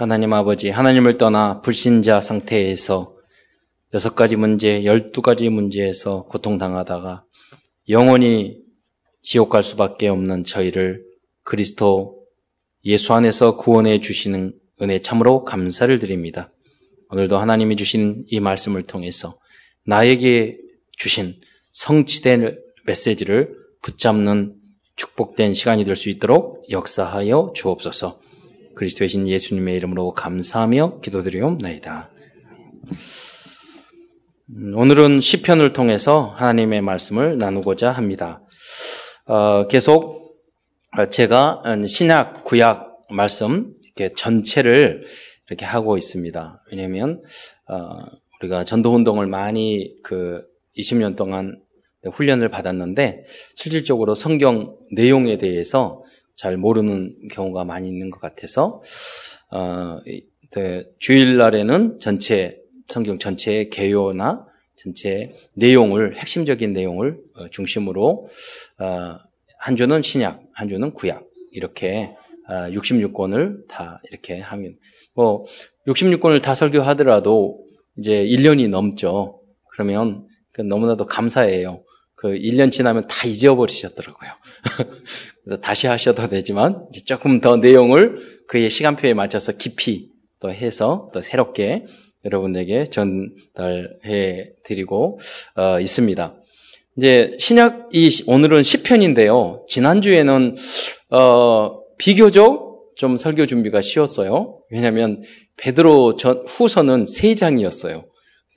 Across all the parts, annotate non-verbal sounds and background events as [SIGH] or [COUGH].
하나님 아버지, 하나님을 떠나 불신자 상태에서 여섯 가지 문제, 열두 가지 문제에서 고통당하다가 영원히 지옥 갈 수밖에 없는 저희를 그리스도 예수 안에서 구원해 주시는 은혜 참으로 감사를 드립니다. 오늘도 하나님이 주신 이 말씀을 통해서 나에게 주신 성취된 메시지를 붙잡는 축복된 시간이 될 수 있도록 역사하여 주옵소서. 그리스도의 신 예수님의 이름으로 감사하며 기도드리옵나이다. 음, 오늘은 시편을 통해서 하나님의 말씀을 나누고자 합니다. 어, 계속 제가 신약, 구약 말씀 이렇게 전체를 이렇게 하고 있습니다. 왜냐하면 어, 우리가 전도 운동을 많이 그 20년 동안 훈련을 받았는데 실질적으로 성경 내용에 대해서 잘 모르는 경우가 많이 있는 것 같아서 어, 네, 주일날에는 전체 성경 전체의 개요나 전체 내용을 핵심적인 내용을 어, 중심으로 어, 한 주는 신약, 한 주는 구약 이렇게 66권을 어, 다 이렇게 하면 뭐 66권을 다 설교하더라도 이제 1년이 넘죠. 그러면 그 너무나도 감사해요. 그 1년 지나면 다 잊어버리셨더라고요. [LAUGHS] 그래서 다시 하셔도 되지만 조금 더 내용을 그의 시간표에 맞춰서 깊이 또 해서 또 새롭게 여러분에게 전달해 드리고 어, 있습니다. 이제 신약 이 오늘은 시편인데요. 지난주에는 어, 비교적 좀 설교 준비가 쉬웠어요. 왜냐하면 베드로 전 후서는 세 장이었어요.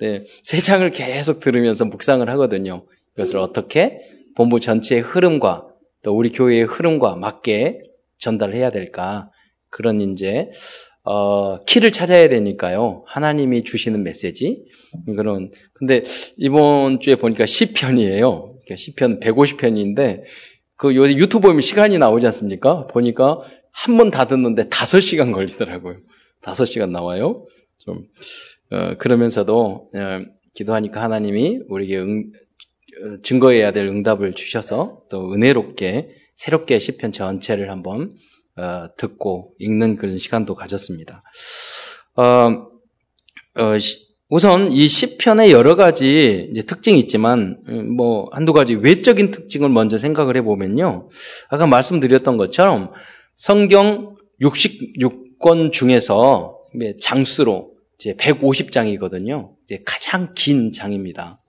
네, 세 장을 계속 들으면서 묵상을 하거든요. 이것을 어떻게 본부 전체의 흐름과 또 우리 교회의 흐름과 맞게 전달해야 될까 그런 이제 어, 키를 찾아야 되니까요. 하나님이 주시는 메시지 그런 근데 이번 주에 보니까 시편이에요. 시편 150편인데 그 요새 유튜브 보면 시간이 나오지 않습니까? 보니까 한 번 다 듣는데 5시간 걸리더라고요. 5시간 나와요. 좀 어, 그러면서도 어, 기도하니까 하나님이 우리에게 응, 증거해야 될 응답을 주셔서 또 은혜롭게 새롭게 시편 전체를 한번 어, 듣고 읽는 그런 시간도 가졌습니다. 어, 어, 우선 이 시편의 여러 가지 특징이 있지만 음, 뭐 한두 가지 외적인 특징을 먼저 생각을 해보면요. 아까 말씀드렸던 것처럼 성경 66권 중에서 장수로 이제 150장이거든요. 이제 가장 긴 장입니다.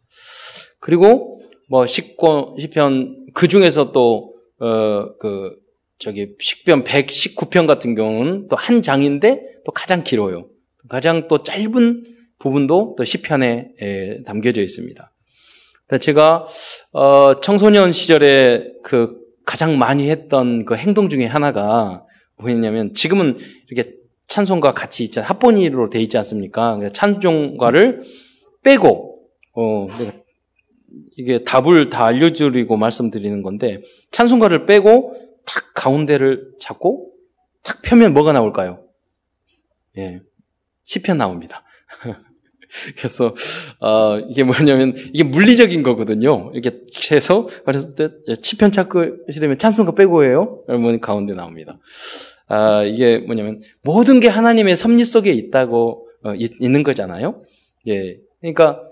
그리고 뭐 식권 시편 그 중에서 또 어 그 저기 식변 119편 같은 경우는 또 한 장인데 또 가장 길어요. 가장 또 짧은 부분도 또 시편에 에, 담겨져 있습니다. 제가 어, 청소년 시절에 그 가장 많이 했던 그 행동 중에 하나가 뭐였냐면 지금은 이렇게 찬송가 같이 있잖아요. 합본이로 돼 있지 않습니까? 찬송가를 빼고 어, 이게 답을 다 알려드리고 말씀드리는 건데 찬송가를 빼고 탁 가운데를 잡고 탁 펴면 뭐가 나올까요? 예, 시편 나옵니다. [LAUGHS] 그래서 어, 이게 뭐냐면 이게 물리적인 거거든요. 이렇게 해서 그래서 시편 찾고 시려면 찬송가 빼고 해요. 그러면 가운데 나옵니다. 아, 이게 뭐냐면 모든 게 하나님의 섭리 속에 있다고 어, 있, 있는 거잖아요. 예, 그러니까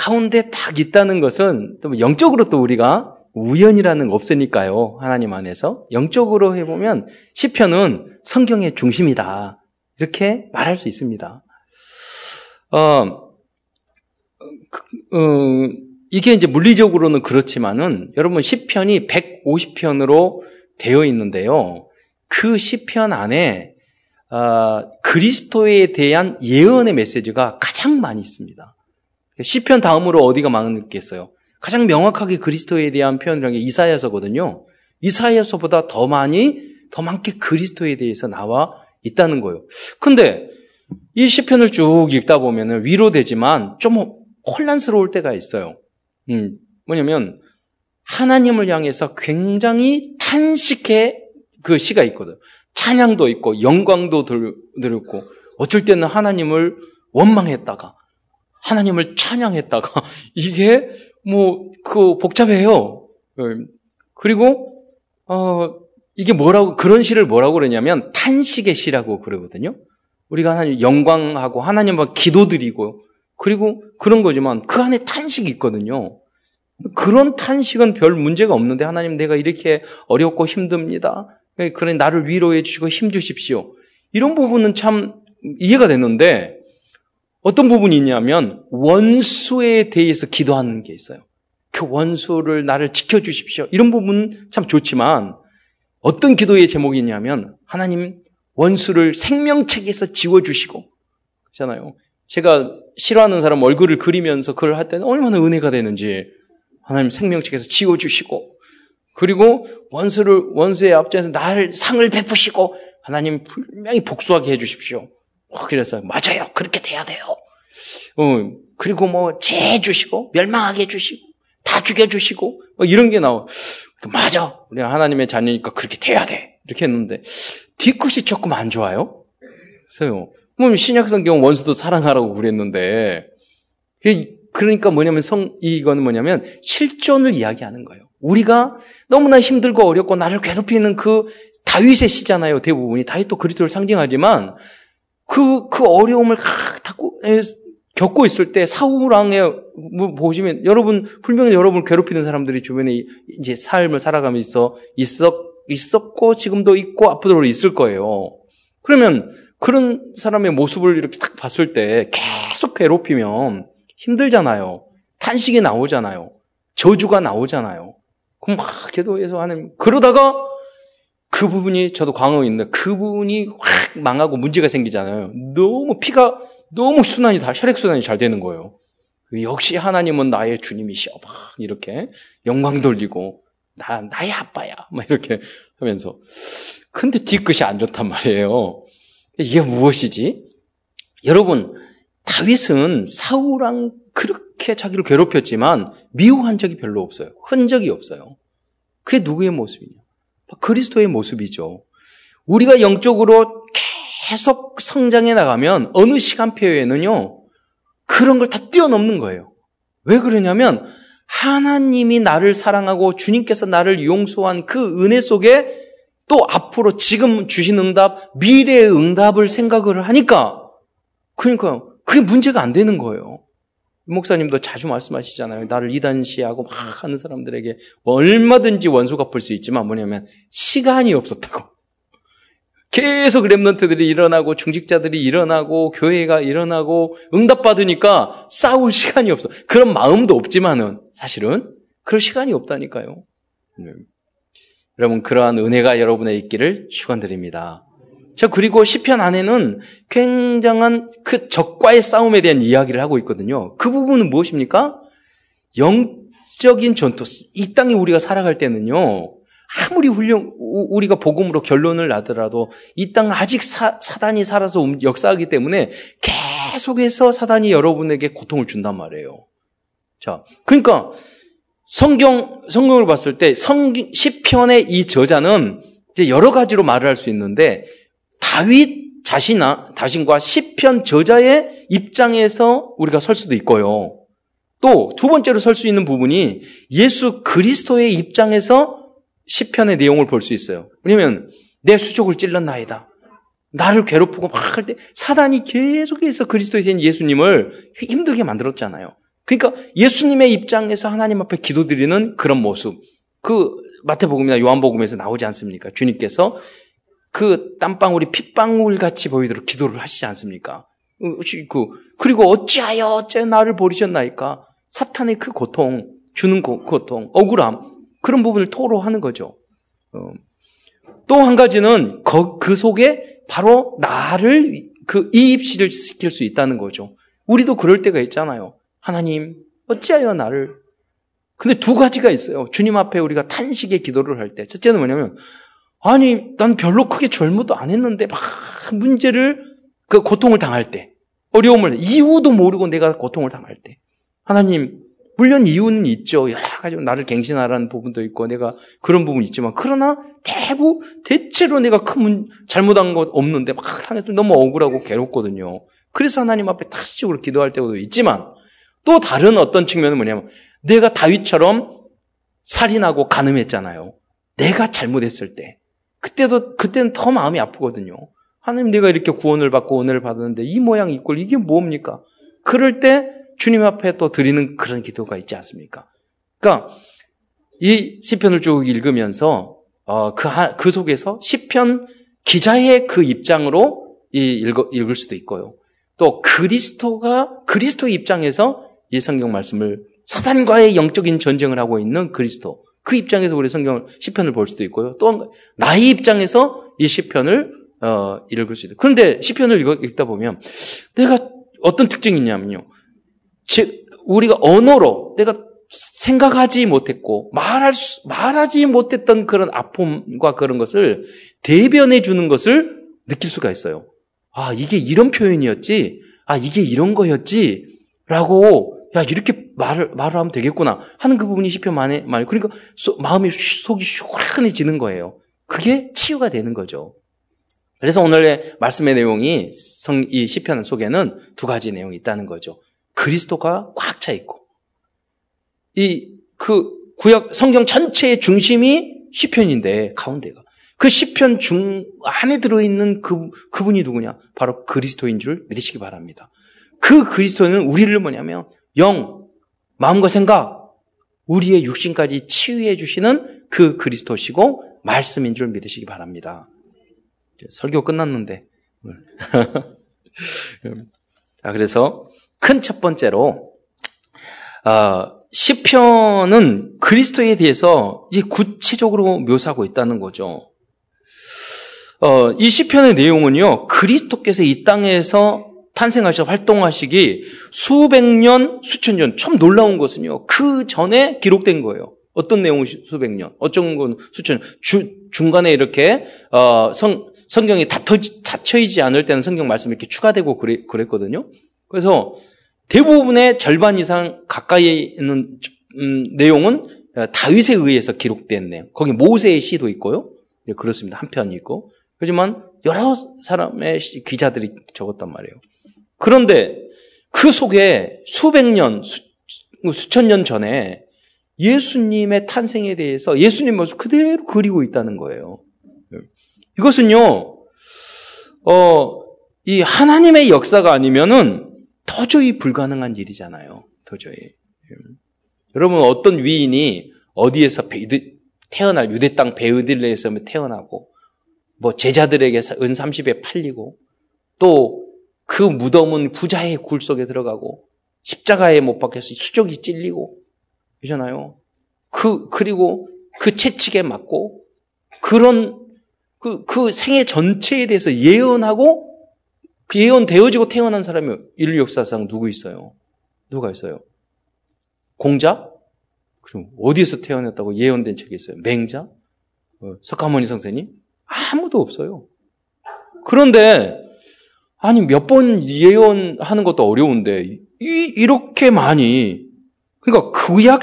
가운데 딱 있다는 것은 또 영적으로 또 우리가 우연이라는 거 없으니까요. 하나님 안에서 영적으로 해보면 시편은 성경의 중심이다. 이렇게 말할 수 있습니다. 어, 어, 이게 이제 물리적으로는 그렇지만은 여러분 시편이 150편으로 되어 있는데요. 그 시편 안에 어, 그리스도에 대한 예언의 메시지가 가장 많이 있습니다. 시편 다음으로 어디가 많겠어요? 가장 명확하게 그리스도에 대한 표현이라는 게 이사야서거든요. 이사야서보다 더 많이 더 많게 그리스도에 대해서 나와 있다는 거예요. 근데 이 시편을 쭉 읽다 보면은 위로되지만 좀 혼란스러울 때가 있어요. 음, 뭐냐면 하나님을 향해서 굉장히 탄식해 그 시가 있거든. 찬양도 있고 영광도 들었고 어쩔 때는 하나님을 원망했다가 하나님을 찬양했다가 [LAUGHS] 이게 뭐 그 복잡해요. 그리고 어 이게 뭐라고 그런 시를 뭐라고 그러냐면 탄식의 시라고 그러거든요. 우리가 하나님 영광하고 하나님 앞 기도드리고 그리고 그런 거지만 그 안에 탄식이 있거든요. 그런 탄식은 별 문제가 없는데 하나님 내가 이렇게 어렵고 힘듭니다. 그래 나를 위로해 주시고 힘 주십시오. 이런 부분은 참 이해가 됐는데 어떤 부분이 있냐면 원수에 대해서 기도하는 게 있어요. 그 원수를 나를 지켜 주십시오. 이런 부분은 참 좋지만 어떤 기도의 제목이 있냐면 하나님 원수를 생명책에서 지워 주시고 그렇잖아요. 제가 싫어하는 사람 얼굴을 그리면서 그걸 할 때는 얼마나 은혜가 되는지 하나님 생명책에서 지워 주시고 그리고 원수를 원수의 앞전에서 나를 상을 베푸시고 하나님 분명히 복수하게 해 주십시오. 어, 그래서 맞아요. 그렇게 돼야 돼요. 어, 그리고 뭐 재해 주시고 멸망하게 해 주시고 다 죽여 주시고 뭐 이런 게 나와. 맞아. 우리 하나님의 자녀니까 그렇게 돼야 돼. 이렇게 했는데 뒤끝이 조금 안 좋아요. 그래서요. 뭐 신약 성경 원수도 사랑하라고 그랬는데 그러니까 뭐냐면 성 이거는 뭐냐면 실존을 이야기하는 거예요. 우리가 너무나 힘들고 어렵고 나를 괴롭히는 그 다윗의 시잖아요. 대부분이 다윗도 그리스도를 상징하지만 그, 그 어려움을 갖고 겪고 있을 때 사우랑에 뭐 보시면 여러분 분명히 여러분을 괴롭히는 사람들이 주변에 이제 삶을 살아가면서 있었 있었고 지금도 있고 앞으로도 있을 거예요. 그러면 그런 사람의 모습을 이렇게 딱 봤을 때 계속 괴롭히면 힘들잖아요. 탄식이 나오잖아요. 저주가 나오잖아요. 그럼 막 기도해서 하는 그러다가 그 부분이 저도 광어에 있는데 그분이 확 망하고 문제가 생기잖아요. 너무 피가 너무 순환이 다 혈액 순환이 잘 되는 거예요. 역시 하나님은 나의 주님이시여. 막 이렇게 영광 돌리고 나 나의 아빠야. 막 이렇게 하면서 근데 뒤끝이 안 좋단 말이에요. 이게 무엇이지? 여러분 다윗은 사울랑 그렇게 자기를 괴롭혔지만 미워한 적이 별로 없어요. 흔적이 없어요. 그게 누구의 모습이냐? 그리스도의 모습이죠. 우리가 영적으로 계속 성장해 나가면 어느 시간표에는요, 그런 걸 다 뛰어넘는 거예요. 왜 그러냐면, 하나님이 나를 사랑하고 주님께서 나를 용서한 그 은혜 속에 또 앞으로 지금 주신 응답, 미래의 응답을 생각을 하니까, 그러니까 그게 문제가 안 되는 거예요. 목사님도 자주 말씀하시잖아요. 나를 이단시하고 막 하는 사람들에게 얼마든지 원수 갚을 수 있지만 뭐냐면 시간이 없었다고. 계속 랩런트들이 일어나고 중직자들이 일어나고 교회가 일어나고 응답받으니까 싸울 시간이 없어. 그런 마음도 없지만은 사실은 그럴 시간이 없다니까요. 네. 여러분 그러한 은혜가 여러분의 있기를 축원드립니다. 저 그리고 시편 안에는 굉장한 그 적과의 싸움에 대한 이야기를 하고 있거든요. 그 부분은 무엇입니까? 영적인 전투. 이 땅에 우리가 살아갈 때는요. 아무리 훌륭 우리가 복음으로 결론을 나더라도 이 땅 아직 사, 사단이 살아서 역사하기 때문에 계속해서 사단이 여러분에게 고통을 준단 말이에요. 자, 그러니까 성경 성경을 봤을 때 성 시편의 이 저자는 이제 여러 가지로 말을 할 수 있는데 다윗 자신아, 자신과 시편 저자의 입장에서 우리가 설 수도 있고요. 또 두 번째로 설 수 있는 부분이 예수 그리스도의 입장에서 시편의 내용을 볼 수 있어요. 왜냐면 내 수족을 찔렀나이다. 나를 괴롭히고 막 할 때 사단이 계속해서 그리스도에 된 예수님을 힘들게 만들었잖아요. 그러니까 예수님의 입장에서 하나님 앞에 기도드리는 그런 모습. 그 마태복음이나 요한복음에서 나오지 않습니까? 주님께서 그 땀방울이 핏방울 같이 보이도록 기도를 하시지 않습니까? 그, 그리고 어찌하여 어째 나를 버리셨나이까? 사탄의 그 고통, 주는 고통, 억울함, 그런 부분을 토로하는 거죠. 어. 또한 가지는 그 속에 바로 나를 그 이입시를 시킬 수 있다는 거죠. 우리도 그럴 때가 있잖아요. 하나님, 어찌하여 나를. 근데 두 가지가 있어요. 주님 앞에 우리가 탄식의 기도를 할 때. 첫째는 뭐냐면, 아니, 난 별로 크게 잘못도 안 했는데 막 문제를 그 고통을 당할 때, 어려움을 이유도 모르고 내가 고통을 당할 때, 하나님 물론 이유는 있죠. 여러 가지 나를 갱신하라는 부분도 있고 내가 그런 부분이 있지만 그러나 대부 대체로 내가 큰 문, 잘못한 것 없는데 막 상해서 너무 억울하고 괴롭거든요. 그래서 하나님 앞에 타식적으로 기도할 때도 있지만 또 다른 어떤 측면은 뭐냐면 내가 다윗처럼 살인하고 간음했잖아요. 내가 잘못했을 때 그때도, 그때는 더 마음이 아프거든요. 하나님 내가 이렇게 구원을 받고 은혜를 받았는데 이 모양 이 꼴 이게 뭡니까? 그럴 때 주님 앞에 또 드리는 그런 기도가 있지 않습니까? 그러니까 이 시편을 쭉 읽으면서 어, 그, 하, 그 속에서 시편 기자의 그 입장으로 이 읽어, 읽을 수도 있고요. 또 그리스도가 그리스도의 입장에서 이 성경 말씀을 사단과의 영적인 전쟁을 하고 있는 그리스도 그 입장에서 우리 성경을 시편을 볼 수도 있고요. 또 나의 입장에서 이 시편을 어, 읽을 수 있다. 그런데 시편을 읽, 읽다 보면 내가 어떤 특징이 있냐면요. 즉 우리가 언어로 내가 생각하지 못했고 말할 수, 말하지 못했던 그런 아픔과 그런 것을 대변해 주는 것을 느낄 수가 있어요. 아 이게 이런 표현이었지. 아 이게 이런 거였지. 라고 야 이렇게 말을 말을 하면 되겠구나 하는 그 부분이 시편 만에 말 그러니까 소, 마음이 속이 시원해지는 거예요. 그게 치유가 되는 거죠. 그래서 오늘의 말씀의 내용이 성, 이 시편 속에는 두 가지 내용이 있다는 거죠. 그리스도가 꽉 차 있고 이 그 구약 성경 전체의 중심이 시편인데 가운데가 그 시편 중 안에 들어 있는 그 그분이 누구냐? 바로 그리스도인 줄 믿으시기 바랍니다. 그 그리스도는 우리를 뭐냐면 영, 마음과 생각, 우리의 육신까지 치유해 주시는 그 그리스도시고 말씀인 줄 믿으시기 바랍니다. 설교 끝났는데. [LAUGHS] 자, 그래서 큰 첫 번째로 어, 시편은 그리스도에 대해서 이 구체적으로 묘사하고 있다는 거죠. 어, 이 시편의 내용은요, 그리스도께서 이 땅에서 탄생하셔 활동하시기 수백 년, 수천 년, 참 놀라운 것은요, 그 전에 기록된 거예요. 어떤 내용이 수백 년, 어떤 건 수천 년. 주, 중간에 이렇게, 어, 성, 성경이 닫혀, 닫혀있지 않을 때는 성경 말씀이 이렇게 추가되고 그래, 그랬거든요. 그래서 대부분의 절반 이상 가까이에 있는 음, 내용은 다윗에 의해서 내용. 거기 모세의 시도 있고요. 네, 그렇습니다. 한 편이 있고. 하지만 여러 사람의 기자들이 적었단 말이에요. 그런데 그 속에 수백 년, 수, 수천 년 전에 예수님의 탄생에 대해서 예수님 모습 그대로 그리고 있다는 거예요. 이것은요, 어, 이 하나님의 역사가 아니면은 도저히 불가능한 일이잖아요. 도저히. 여러분 어떤 위인이 어디에서 태어날 유대 땅 베우딜레에서 태어나고 뭐 제자들에게 은 30에 팔리고 또 그 무덤은 부자의 굴 속에 들어가고 십자가에 못 박혀서 수족이 찔리고 그러잖아요. 그 그리고 그 채찍에 맞고 그런 그, 그 생애 전체에 대해서 예언하고 그 예언되어지고 태어난 사람이 인류 역사상 누구 있어요? 누가 있어요? 공자? 그럼 어디에서 태어났다고 예언된 책이 있어요? 맹자? 어, 석가모니 선생님? 아무도 없어요. 그런데 아니 몇 번 예언하는 것도 어려운데 이, 이렇게 많이 그러니까 구약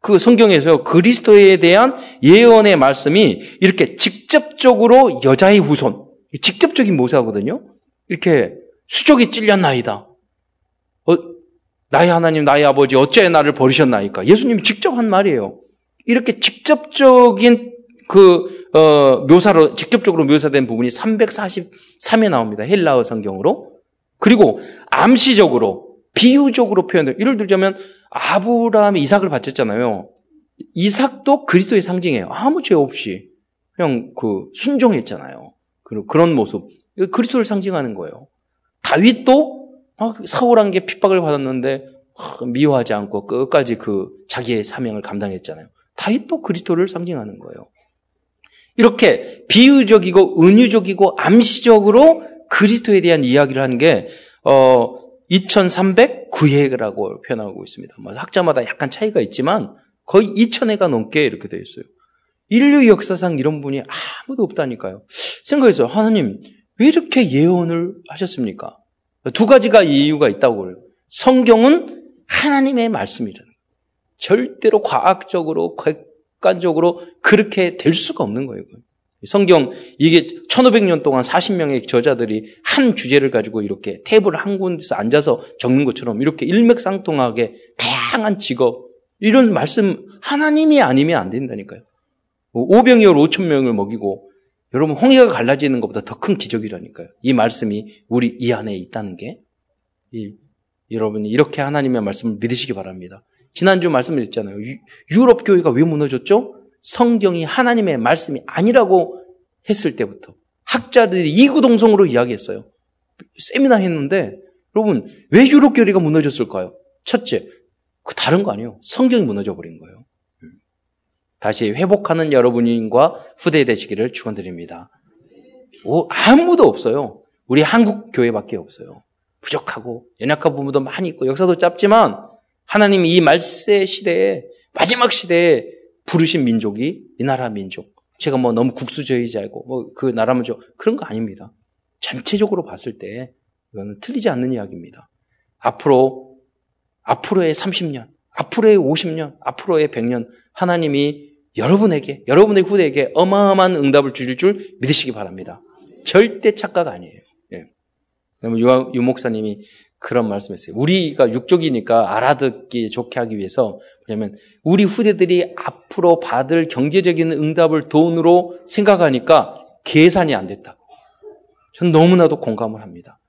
그 성경에서 그리스도에 대한 예언의 말씀이 이렇게 직접적으로 여자의 후손 직접적인 모사거든요. 이렇게 수족이 찔렸나이다. 어, 나의 하나님, 나의 아버지, 어째 나를 버리셨나이까? 예수님이 직접 한 말이에요. 이렇게 직접적인 그 어, 묘사로 직접적으로 묘사된 부분이 343에 나옵니다. 헬라어 성경으로. 그리고 암시적으로 비유적으로 표현돼. 예를 들자면 아브라함이 이삭을 바쳤잖아요. 이삭도 그리스도의 상징이에요. 아무 죄 없이 그냥 그 순종했잖아요. 그런 모습. 그리스도를 상징하는 거예요. 다윗도 사울한 게 핍박을 받았는데 미워하지 않고 끝까지 그 자기의 사명을 감당했잖아요. 다윗도 그리스도를 상징하는 거예요. 이렇게 비유적이고 은유적이고 암시적으로 그리스도에 대한 이야기를 하는 게 어, 2309회라고 표현하고 있습니다. 뭐 학자마다 약간 차이가 있지만 거의 2000회가 넘게 이렇게 되어 있어요. 인류 역사상 이런 분이 아무도 없다니까요. 생각해서 하나님 왜 이렇게 예언을 하셨습니까? 두 가지가 이유가 있다고 그래요. 성경은 하나님의 말씀이라는 거예요. 절대로 과학적으로 객관적으로 그렇게 될 수가 없는 거예요. 성경 이게 1500년 동안 40명의 저자들이 한 주제를 가지고 이렇게 테이블 한 군데서 앉아서 적는 것처럼 이렇게 일맥상통하게 다양한 직업 이런 말씀 하나님이 아니면 안 된다니까요. 5병이월 5천 명을 먹이고 여러분 홍해가 갈라지는 것보다 더 큰 기적이라니까요. 이 말씀이 우리 이 안에 있다는 게 이, 여러분이 이렇게 하나님의 말씀을 믿으시기 바랍니다. 지난주 말씀을 했잖아요. 유, 럽 교회가 왜 무너졌죠? 성경이 하나님의 말씀이 아니라고 했을 때부터 학자들이 이구동성으로 이야기했어요. 세미나 했는데 여러분 왜 유럽 교회가 무너졌을까요? 첫째, 그 다른 거 아니에요. 성경이 무너져 버린 거예요. 다시 회복하는 여러분과 후대 되시기를 축원드립니다. 오, 아무도 없어요. 우리 한국 교회밖에 없어요. 부족하고 연약한 부분도 많이 있고 역사도 짧지만 하나님이 이 말세 시대에 마지막 시대에 부르신 민족이 이 나라 민족. 제가 뭐 너무 국수주의자이고 뭐 그 나라 민족 그런 거 아닙니다. 전체적으로 봤을 때 이거는 틀리지 않는 이야기입니다. 앞으로 앞으로의 30년, 앞으로의 50년, 앞으로의 100년 하나님이 여러분에게, 여러분의 후대에게 어마어마한 응답을 주실 줄 믿으시기 바랍니다. 절대 착각 아니에요. 예. 유, 유 목사님이 그런 말씀했어요. 우리가 육족이니까 알아듣기 좋게 하기 위해서 왜냐면 우리 후대들이 앞으로 받을 경제적인 응답을 돈으로 생각하니까 계산이 안 됐다고. 전 너무나도 공감을 합니다.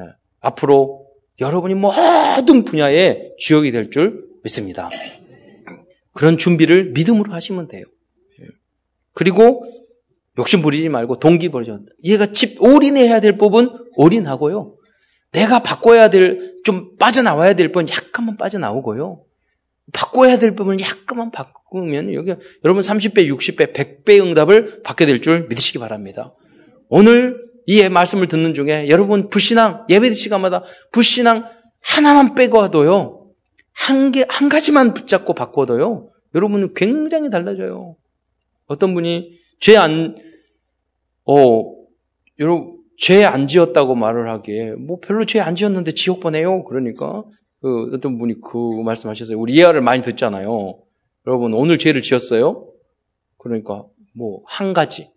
예. 앞으로 여러분이 모든 분야의 주역이 될 줄 믿습니다. 그런 준비를 믿음으로 하시면 돼요. 예. 그리고 욕심 부리지 말고 동기 버리지 얘가 집 올인해야 될 부분 올인하고요. 내가 바꿔야 될, 좀 빠져나와야 될 부분 약간만 빠져나오고요. 바꿔야 될 부분 약간만 바꾸면 여기 여러분 30배, 60배, 100배 응답을 받게 될 줄 믿으시기 바랍니다. 오늘 이 말씀을 듣는 중에 여러분 불신앙 예배 시간마다 불신앙 하나만 빼고도요. 한 개, 한 가지만 붙잡고 바꿔도요, 여러분은 굉장히 달라져요. 어떤 분이 죄 안, 어, 여러분, 죄 안 지었다고 말을 하기에, 뭐 별로 죄 안 지었는데 지옥 보내요? 그러니까, 그, 어떤 분이 그 말씀하셨어요. 우리 예화를 많이 듣잖아요. 여러분, 오늘 죄를 지었어요? 그러니까, 뭐, 한 가지.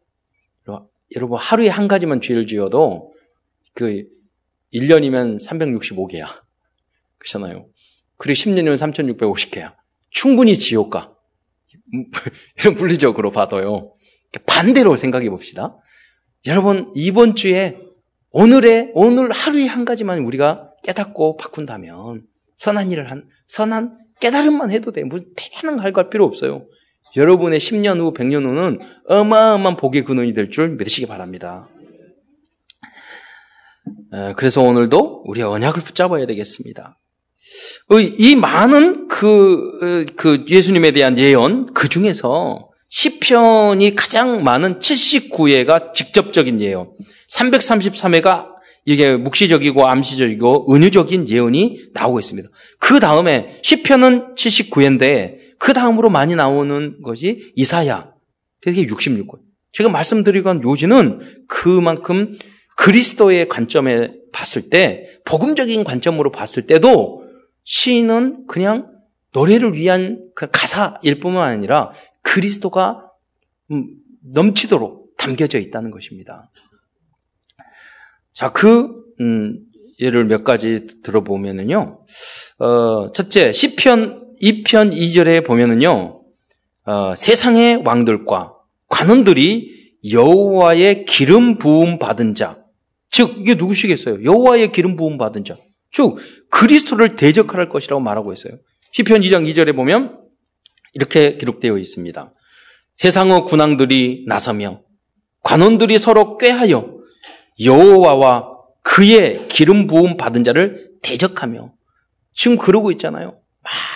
여러분, 하루에 한 가지만 죄를 지어도, 그, 1년이면 365개야. 그렇잖아요. 그리고 10년이면 3,650개야. 충분히 지옥가. [LAUGHS] 이런 물리적으로 봐도요. 반대로 생각해 봅시다. 여러분, 이번 주에 오늘의, 오늘 하루에 한 가지만 우리가 깨닫고 바꾼다면 선한 일을 한, 선한 깨달음만 해도 돼. 무슨 대단한 할갈 필요 없어요. 여러분의 10년 후, 100년 후는 어마어마한 복의 근원이 될 줄 믿으시기 바랍니다. 그래서 오늘도 우리 언약을 붙잡아야 되겠습니다. 이 많은 그, 그 예수님에 대한 예언, 그 중에서 시편이 가장 많은 79회가 직접적인 예언, 333회가 이게 묵시적이고 암시적이고 은유적인 예언이 나오고 있습니다. 그 다음에 시편은 79회인데 그 다음으로 많이 나오는 것이 이사야. 그게 66권. 제가 말씀드리고 요지는 그만큼 그리스도의 관점에 봤을 때 복음적인 관점으로 봤을 때도 시인은 그냥 노래를 위한 그 가사일 뿐만 아니라 그리스도가 음, 넘치도록 담겨져 있다는 것입니다. 자, 그, 음, 예를 몇 가지 들어보면은요, 어, 첫째, 시편 2편 2절에 보면은요, 어, 세상의 왕들과 관원들이 여호와의 기름 부음 받은 자, 즉 이게 누구시겠어요? 여호와의 기름 부음 받은 자. 즉 그리스도를 대적할 것이라고 말하고 있어요. 시편 2장 2절에 보면 이렇게 기록되어 있습니다. 세상의 군왕들이 나서며 관원들이 서로 꾀하여 여호와와 그의 기름 부음 받은 자를 대적하며 지금 그러고 있잖아요.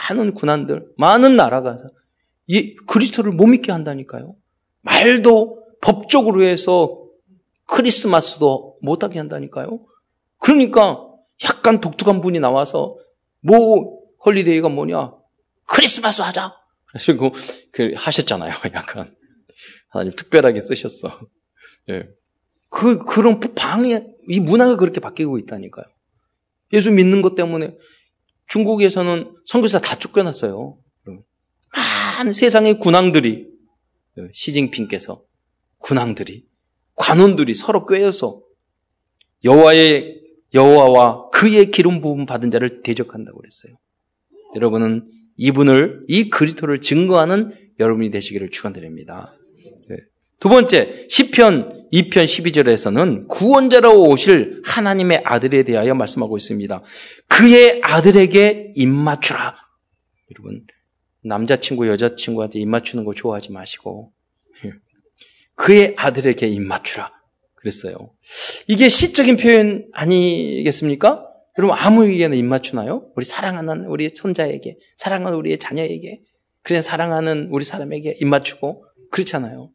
많은 군안들, 많은 나라가 이 그리스도를 못 믿게 한다니까요. 말도 법적으로 해서 크리스마스도 못하게 한다니까요. 그러니까 약간 독특한 분이 나와서 뭐 holiday가 뭐냐? 크리스마스 하자. 그래고 그 하셨잖아요. [LAUGHS] 약간 하나님 특별하게 쓰셨어. 예. 그 그런 방해 이 문화가 그렇게 바뀌고 있다니까요. 예수 믿는 것 때문에 중국에서는 선교사 다 쫓겨났어요. 많은 세상의 군왕들이 예, 시진핑께서 군왕들이 관원들이 서로 꿰어서 여호와의 여호와와 그의 기름 부음 받은 자를 대적한다고 그랬어요. 여러분은 이분을 이 그리스도를 증거하는 여러분이 되시기를 축원드립니다. 네. 두 번째 시편 2편 12절에서는 구원자로 오실 하나님의 아들에 대하여 말씀하고 있습니다. 그의 아들에게 입맞추라. 여러분, 남자친구, 여자친구한테 입맞추는 거 좋아하지 마시고, 그의 아들에게 입맞추라. 그랬어요. 이게 시적인 표현 아니겠습니까? 여러분, 아무에게나 입맞추나요? 우리 사랑하는 우리 손자에게, 사랑하는 우리의 자녀에게, 그냥 사랑하는 우리 사람에게 입맞추고, 그렇잖아요.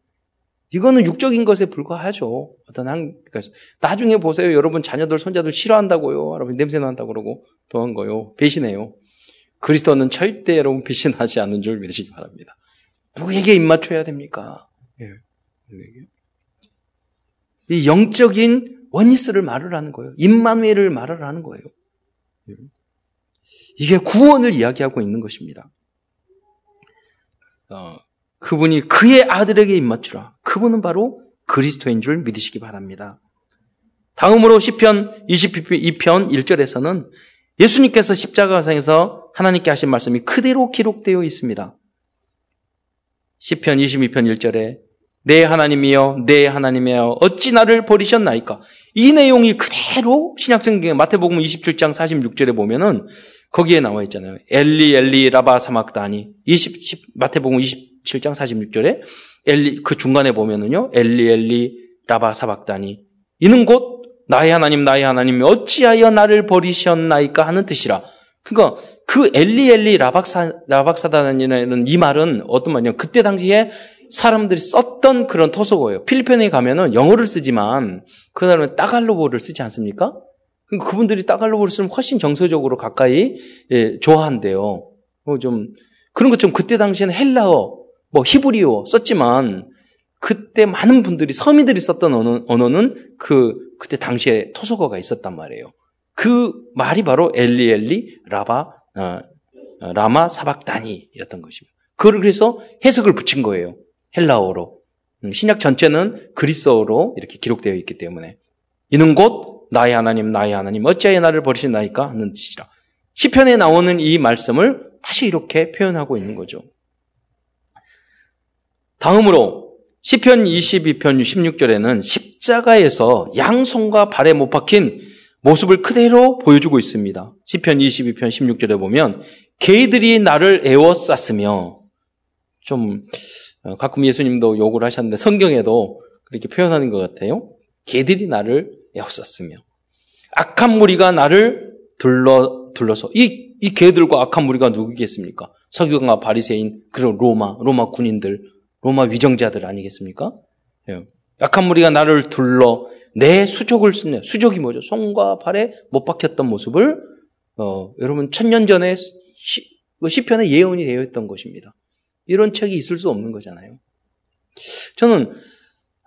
이거는 육적인 것에 불과하죠. 어떤 한, 그러니까 나중에 보세요. 여러분 자녀들, 손자들 싫어한다고요. 여러분 냄새 난다고 그러고 또한 거요. 배신해요. 그리스도는 절대 여러분 배신하지 않는 줄 믿으시기 바랍니다. 누구에게 입맞춰야 됩니까? 예. 이 영적인 원리스를 말을 하는 거예요. 임마누엘을 말을 하는 거예요. 예. 이게 구원을 이야기하고 있는 것입니다. 어, 그분이 그의 아들에게 입맞추라. 그분은 바로 그리스도인 줄 믿으시기 바랍니다. 다음으로 시편 22편 1절에서는 예수님께서 십자가상에서 하나님께 하신 말씀이 그대로 기록되어 있습니다. 시편 22편 1절에 내 하나님이여 내 하나님이여 어찌 나를 버리셨나이까 이 내용이 그대로 신약성경 마태복음 27장 46절에 보면은 거기에 나와 있잖아요. 엘리 엘리 라바 사막다니 20 마태복음 27장 46절에 엘리 그 중간에 보면은요. 엘리 엘리 라바 사박다니 이는 곧 나의 하나님 나의 하나님 어찌하여 나를 버리셨나이까 하는 뜻이라. 그러니까 그 엘리 엘리 라박사 라박사다니는 이 말은 어떤 말이냐? 그때 당시에 사람들이 썼던 그런 토속어예요. 필리핀에 가면은 영어를 쓰지만 그 사람은 따갈로보를 쓰지 않습니까? 그러니까 그분들이 따갈로보를 쓰면 훨씬 정서적으로 가까이 예, 좋아한대요. 뭐 좀 그런 것처럼 그때 당시에는 헬라어, 뭐 히브리어 썼지만 그때 많은 분들이 서민들이 썼던 언어, 언어는 그 그때 당시에 토속어가 있었단 말이에요. 그 말이 바로 엘리 엘리 라바 어, 어 라마 사박다니였던 것입니다. 그걸 그래서 해석을 붙인 거예요. 헬라어로. 음, 신약 전체는 그리스어로 이렇게 기록되어 있기 때문에 이는 곧 나의 하나님 나의 하나님 어찌하여 나를 버리시나이까 하는 뜻이라. 시편에 나오는 이 말씀을 다시 이렇게 표현하고 있는 거죠. 다음으로 시편 22편 16절에는 십자가에서 양손과 발에 못 박힌 모습을 그대로 보여주고 있습니다. 시편 22편 16절에 보면 개들이 나를 애워쌌으며 좀 어, 가끔 예수님도 욕을 하셨는데 성경에도 그렇게 표현하는 것 같아요. 개들이 나를 애워쌌으며 악한 무리가 나를 둘러 둘러서 이, 이 개들과 악한 무리가 누구겠습니까? 서기관과 바리새인 그리고 로마 로마 군인들 로마 위정자들 아니겠습니까? 예. 악한 무리가 나를 둘러 내 수족을 쓰네. 수족이 뭐죠? 손과 발에 못 박혔던 모습을 어, 여러분 천년 전에 시, 그 시편에 예언이 되어 있던 것입니다. 이런 책이 있을 수 없는 거잖아요. 저는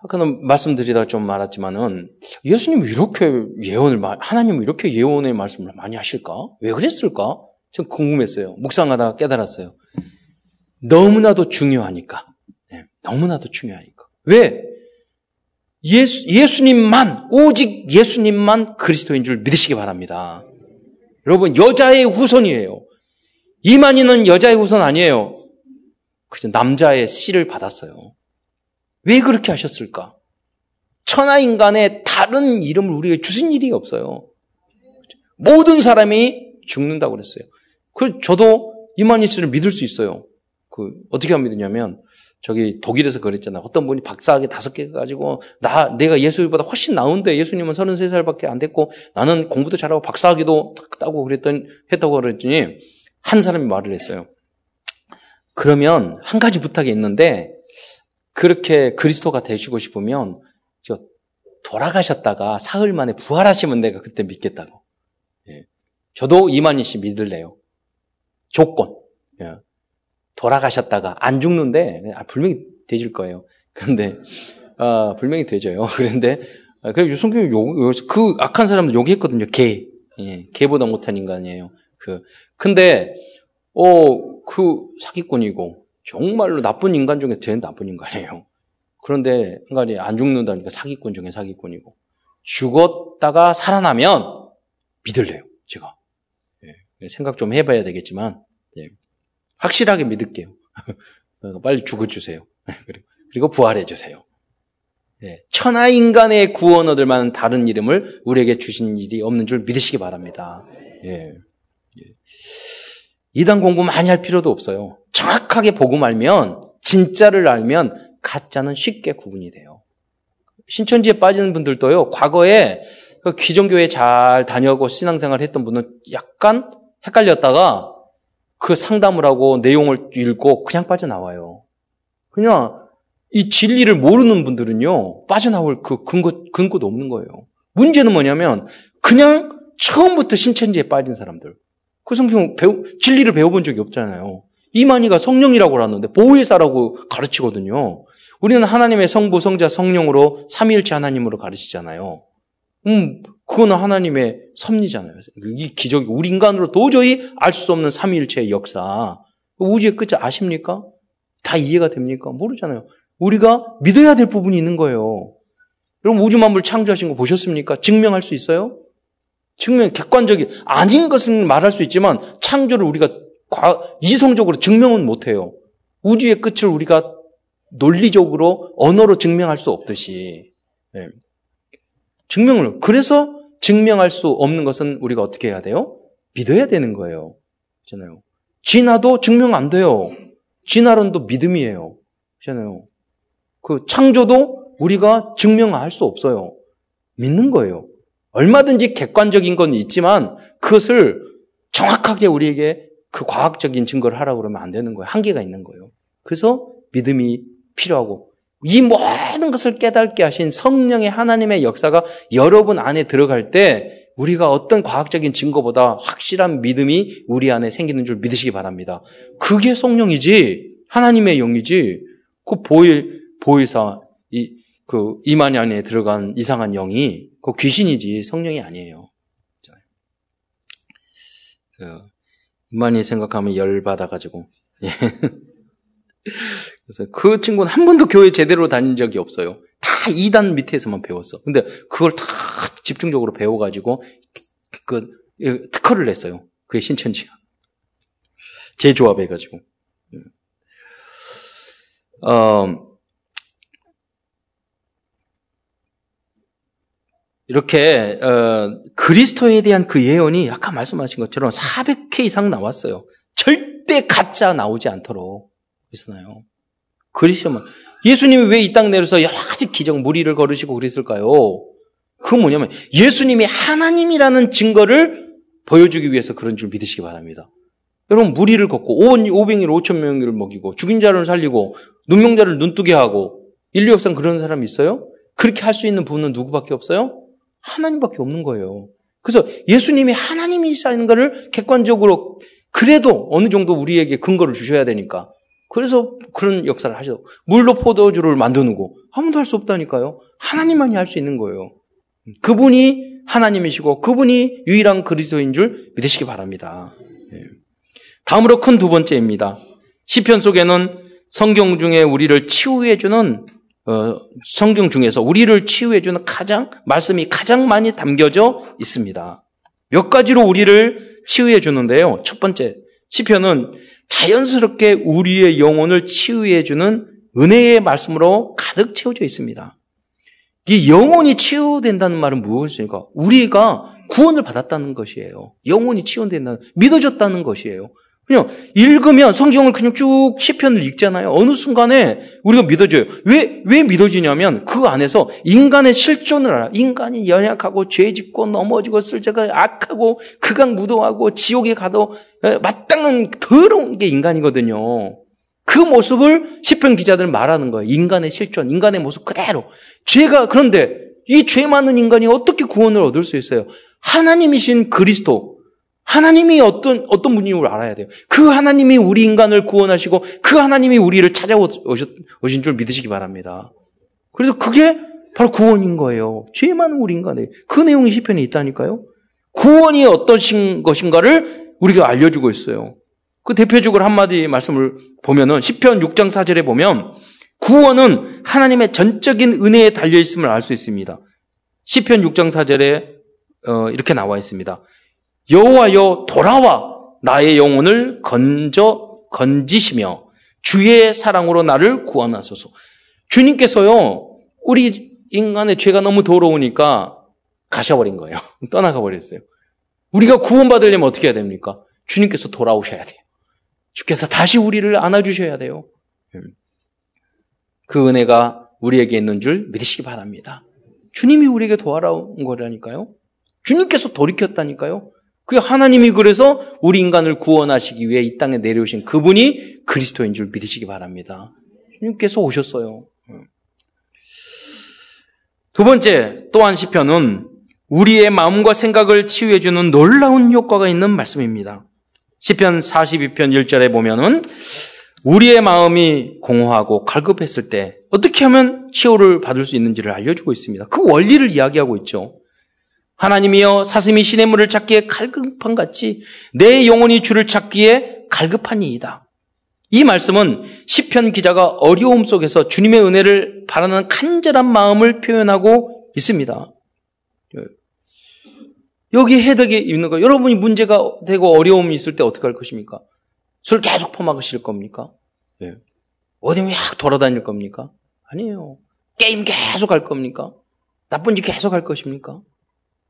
아까는 말씀드리다 좀 말았지만은 예수님이 이렇게 예언을 하나님은 이렇게 예언의 말씀을 많이 하실까? 왜 그랬을까? 좀 궁금했어요. 묵상하다가 깨달았어요. 너무나도 중요하니까. 네, 너무나도 중요하니까. 왜? 예수, 예수님만, 오직 예수님만 그리스도인 줄 믿으시기 바랍니다. 여러분, 여자의 후손이에요. 이만희는 여자의 후손 아니에요. 그저 남자의 씨를 받았어요. 왜 그렇게 하셨을까? 천하 인간의 다른 이름을 우리에게 주신 일이 없어요. 모든 사람이 죽는다고 그랬어요. 그 저도 이만희 씨를 믿을 수 있어요. 그 어떻게 하면 믿느냐면 저기 독일에서 그랬잖아. 어떤 분이 박사학위 다섯 개 가지고 나 내가 예수님보다 훨씬 나은데 예수님은 33살밖에 안 됐고 나는 공부도 잘하고 박사학위도 따고 그랬더니 했다고 그랬더니 한 사람이 말을 했어요. 그러면 한 가지 부탁이 있는데 그렇게 그리스도가 되시고 싶으면 저 돌아가셨다가 사흘 만에 부활하시면 내가 그때 믿겠다고. 예. 저도 이만희 씨 믿을래요. 조건. 예. 돌아가셨다가 안 죽는데 아, 분명히 되질 거예요. 그런데 아, 분명히 되져요. 그런데 아, 그래서 성경이 그 악한 사람들 욕했거든요. 개. 예. 개보다 못한 인간이에요. 그 근데 어, 그 사기꾼이고 정말로 나쁜 인간 중에 제일 나쁜 인간이에요. 그런데 인간이 안 죽는다니까 사기꾼 중에 사기꾼이고 죽었다가 살아나면 믿을래요. 제가 예, 생각 좀 해봐야 되겠지만 예, 확실하게 믿을게요. [LAUGHS] 빨리 죽어주세요. 그리고 부활해주세요. 예, 천하 인간의 구원 얻을 만한 다른 이름을 우리에게 주신 일이 없는 줄 믿으시기 바랍니다. 예. 예. 이단 공부 많이 할 필요도 없어요. 정확하게 복음 알면 진짜를 알면 가짜는 쉽게 구분이 돼요. 신천지에 빠지는 분들도요. 과거에 그 기존교회 잘 다녀고 신앙생활 했던 분은 약간 헷갈렸다가 그 상담을 하고 내용을 읽고 그냥 빠져나와요. 그냥 이 진리를 모르는 분들은요, 빠져나올 그 근거, 근거도 없는 거예요. 문제는 뭐냐면, 그냥 처음부터 신천지에 빠진 사람들. 그 성경 배우, 진리를 배워본 적이 없잖아요. 이만희가 성령이라고 하는데, 보혜사라고 가르치거든요. 우리는 하나님의 성부, 성자, 성령으로 삼위일체 하나님으로 가르치잖아요. 음, 그거는 하나님의 섭리잖아요. 이 기적이 우리 인간으로 도저히 알 수 없는 삼위일체의 역사. 우주의 끝을 아십니까? 다 이해가 됩니까? 모르잖아요. 우리가 믿어야 될 부분이 있는 거예요. 여러분 우주 만물 창조하신 거 보셨습니까? 증명할 수 있어요? 증명 객관적인 아닌 것은 말할 수 있지만 창조를 우리가 이성적으로 증명은 못 해요. 우주의 끝을 우리가 논리적으로 언어로 증명할 수 없듯이 네. 증명을 그래서 증명할 수 없는 것은 우리가 어떻게 해야 돼요? 믿어야 되는 거예요. 그렇잖아요. 진화도 증명 안 돼요. 진화론도 믿음이에요. 그렇잖아요. 그 창조도 우리가 증명할 수 없어요. 믿는 거예요. 얼마든지 객관적인 건 있지만 그것을 정확하게 우리에게 그 과학적인 증거를 하라고 그러면 안 되는 거예요. 한계가 있는 거예요. 그래서 믿음이 필요하고 이 모든 것을 깨닫게 하신 성령의 하나님의 역사가 여러분 안에 들어갈 때 우리가 어떤 과학적인 증거보다 확실한 믿음이 우리 안에 생기는 줄 믿으시기 바랍니다. 그게 성령이지 하나님의 영이지 그 보일 보일사 이 그 이만희 안에 들어간 이상한 영이 그 귀신이지 성령이 아니에요. 그 이만희 생각하면 열 받아가지고 예. [LAUGHS] 그래서 그 친구는 한 번도 교회 제대로 다닌 적이 없어요. 다 2단 밑에서만 배웠어. 근데 그걸 다 집중적으로 배워가지고 그 예, 특허를 냈어요. 그게 신천지야. 재조합해가지고. 예. 어, 이렇게 어, 그리스도에 대한 그 예언이 아까 말씀하신 것처럼 400회 이상 나왔어요. 절대 가짜 나오지 않도록 그랬나요? 그리스도만 예수님이 왜 이 땅 내려서 여러 가지 기적 무리를 걸으시고 그랬을까요? 그 뭐냐면 예수님이 하나님이라는 증거를 보여주기 위해서 그런 줄 믿으시기 바랍니다. 여러분 무리를 걷고 500일 5천 명을 먹이고 죽인 자를 살리고 눈명자를 눈뜨게 하고 인류 역상 그런 사람이 있어요? 그렇게 할 수 있는 분은 누구밖에 없어요? 하나님밖에 없는 거예요. 그래서 예수님이 하나님이시는 것을 객관적으로 그래도 어느 정도 우리에게 근거를 주셔야 되니까 그래서 그런 역사를 하셔. 물로 포도주를 만드는거 아무도 할 수 없다니까요. 하나님만이 할 수 있는 거예요. 그분이 하나님이시고 그분이 유일한 그리스도인 줄 믿으시기 바랍니다. 예. 다음으로 큰 두 번째입니다. 시편 속에는 성경 중에 우리를 치유해 주는 어, 성경 중에서 우리를 치유해주는 가장 말씀이 가장 많이 담겨져 있습니다. 몇 가지로 우리를 치유해 주는데요. 첫 번째 시편은 자연스럽게 우리의 영혼을 치유해 주는 은혜의 말씀으로 가득 채워져 있습니다. 이 영혼이 치유된다는 말은 무엇입니까? 우리가 구원을 받았다는 것이에요. 영혼이 치유된다는 믿어졌다는 것이에요. 그냥 읽으면 성경을 그냥 쭉 시편을 읽잖아요. 어느 순간에 우리가 믿어져요. 왜, 왜 믿어지냐면 그 안에서 인간의 실존을 알아. 인간이 연약하고 죄 짓고 넘어지고 쓸자가 악하고 극악 무도하고 지옥에 가도 마땅한 더러운 게 인간이거든요. 그 모습을 시편 기자들 말하는 거예요. 인간의 실존, 인간의 모습 그대로. 죄가 그런데 이 죄 많은 인간이 어떻게 구원을 얻을 수 있어요? 하나님이신 그리스도, 하나님이 어떤, 어떤 분인 줄 알아야 돼요. 그 하나님이 우리 인간을 구원하시고 그 하나님이 우리를 찾아오신 줄 믿으시기 바랍니다. 그래서 그게 바로 구원인 거예요. 죄 많은 우리 인간에. 그 내용이 시편에 있다니까요. 구원이 어떤 것인가를 우리가 알려주고 있어요. 그 대표적으로 한마디 말씀을 보면은 시편 6장 4절에 보면 구원은 하나님의 전적인 은혜에 달려 있음을 알 수 있습니다. 시편 6장 4절에 어, 이렇게 나와 있습니다. 여호와여 돌아와 나의 영혼을 건져 건지시며 주의 사랑으로 나를 구원하소서. 주님께서요 우리 인간의 죄가 너무 더러우니까 가셔버린 거예요. [LAUGHS] 떠나가 버렸어요. 우리가 구원받으려면 어떻게 해야 됩니까? 주님께서 돌아오셔야 돼요. 주께서 다시 우리를 안아주셔야 돼요. 음. 그 은혜가 우리에게 있는 줄 믿으시기 바랍니다. 주님이 우리에게 도와온 거라니까요. 주님께서 돌이켰다니까요. 그 하나님이 그래서 우리 인간을 구원하시기 위해 이 땅에 내려오신 그분이 그리스도인 줄 믿으시기 바랍니다. 주님께서 오셨어요. 음. 두 번째, 또한 시편은 우리의 마음과 생각을 치유해 주는 놀라운 효과가 있는 말씀입니다. 시편 42편 1절에 보면은 우리의 마음이 공허하고 갈급했을 때 어떻게 하면 치유를 받을 수 있는지를 알려주고 있습니다. 그 원리를 이야기하고 있죠. 하나님이여 사슴이 시냇 물을 찾기에 갈급한 같이 내 영혼이 주를 찾기에 갈급하니이다. 이 말씀은 시편 기자가 어려움 속에서 주님의 은혜를 바라는 간절한 마음을 표현하고 있습니다. 여기 해석이 있는 거. 여러분이 문제가 되고 어려움이 있을 때 어떻게 할 것입니까? 술 계속 퍼마시실 겁니까? 예. 어디 막 돌아다닐 겁니까? 아니에요. 게임 계속 할 겁니까? 나쁜 짓 계속 할 것입니까?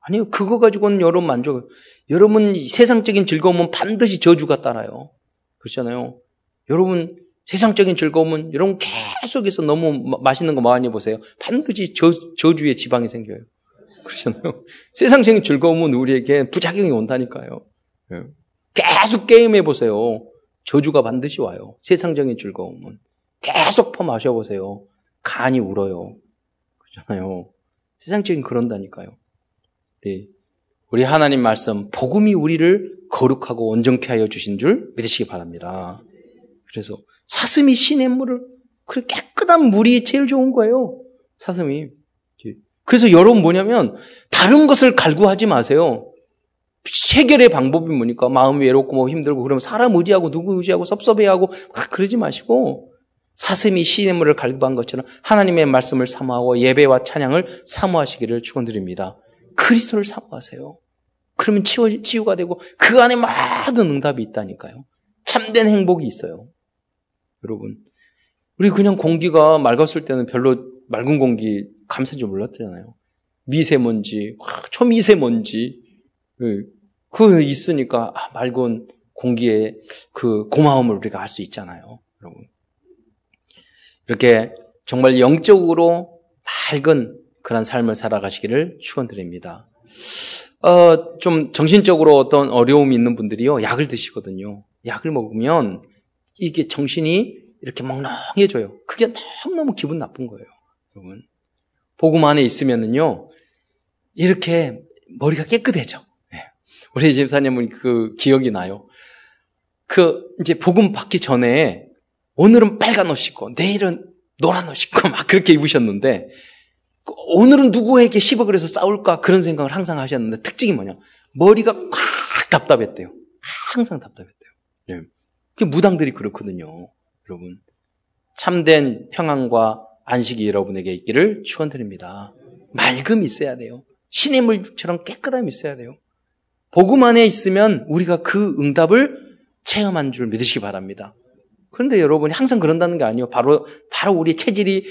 아니요. 그거 가지고는 여러분 만족. 여러분 세상적인 즐거움은 반드시 저주가 따라요. 그렇잖아요. 여러분 세상적인 즐거움은 여러분 계속해서 너무 맛있는 거 많이 보세요. 반드시 저, 저주의 지방이 생겨요. 그러잖아요. [LAUGHS] 세상적인 즐거움은 우리에게 부작용이 온다니까요. 예. 계속 게임해 보세요. 저주가 반드시 와요. 세상적인 즐거움은. 계속 퍼 마셔 보세요. 간이 울어요. 그렇잖아요. 세상적인 그런다니까요. 네. 우리 하나님 말씀, 복음이 우리를 거룩하고 온전케 하여 주신 줄 믿으시기 바랍니다. 그래서 사슴이 시냇물을, 그래 깨끗한 물이 제일 좋은 거예요. 사슴이. 그래서 여러분 뭐냐면 다른 것을 갈구하지 마세요. 해결의 방법이 뭐니까 마음이 외롭고 뭐 힘들고 그러면 사람 의지하고 누구 의지하고 섭섭해하고 막 그러지 마시고 사슴이 시냇물을 갈구한 것처럼 하나님의 말씀을 사모하고 예배와 찬양을 사모하시기를 축원드립니다. 그리스도를 사모하세요. 그러면 치유, 치유가 되고 그 안에 모든 응답이 있다니까요. 참된 행복이 있어요. 여러분, 우리 그냥 공기가 맑았을 때는 별로 맑은 공기 감사인 줄 몰랐잖아요. 미세먼지, 초미세먼지, 그, 그 있으니까 아, 맑은 공기의 그 고마움을 우리가 알 수 있잖아요. 여러분. 이렇게 정말 영적으로 맑은 그런 삶을 살아가시기를 축원드립니다. 어, 좀 정신적으로 어떤 어려움이 있는 분들이요, 약을 드시거든요. 약을 먹으면 이게 정신이 이렇게 멍멍해져요. 그게 너무너무 기분 나쁜 거예요. 여러분. 복음 안에 있으면은요, 이렇게 머리가 깨끗해져. 네. 우리 집사님은 그 기억이 나요. 그, 이제 복음 받기 전에 오늘은 빨간 옷 입고, 내일은 노란 옷 입고 막 그렇게 입으셨는데, 오늘은 누구에게 10억을 해서 싸울까 그런 생각을 항상 하셨는데, 특징이 뭐냐? 머리가 꽉 답답했대요. 항상 답답했대요. 네. 그 무당들이 그렇거든요. 여러분. 참된 평안과 안식이 여러분에게 있기를 축원드립니다. 맑음이 있어야 돼요. 신의 물처럼 깨끗함이 있어야 돼요. 복음 안에 있으면 우리가 그 응답을 체험한 줄 믿으시기 바랍니다. 그런데 여러분이 항상 그런다는 게 아니에요. 바로 바로 우리 체질이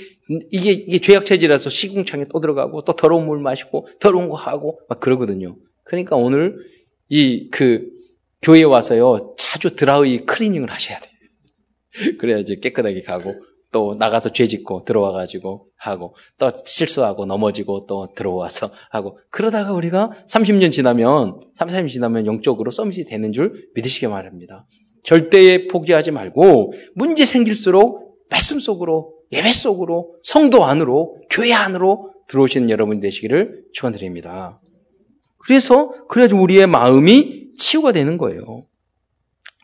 이게 이게 죄악 체질이라서 시궁창에 또 들어가고 또 더러운 물 마시고 더러운 거 하고 막 그러거든요. 그러니까 오늘 이 그 교회 와서요 자주 드라이 클리닝을 하셔야 돼요. [LAUGHS] 그래야지 깨끗하게 가고 또 나가서 죄 짓고 들어와가지고 하고 또 실수하고 넘어지고 또 들어와서 하고 그러다가 우리가 30년 지나면 30년 지나면 영적으로 서밋이 되는 줄 믿으시기 바랍니다. 절대 포기하지 말고 문제 생길수록 말씀 속으로 예배 속으로 성도 안으로 교회 안으로 들어오시는 여러분 되시기를 축원드립니다. 그래서 그래야지 우리의 마음이 치유가 되는 거예요.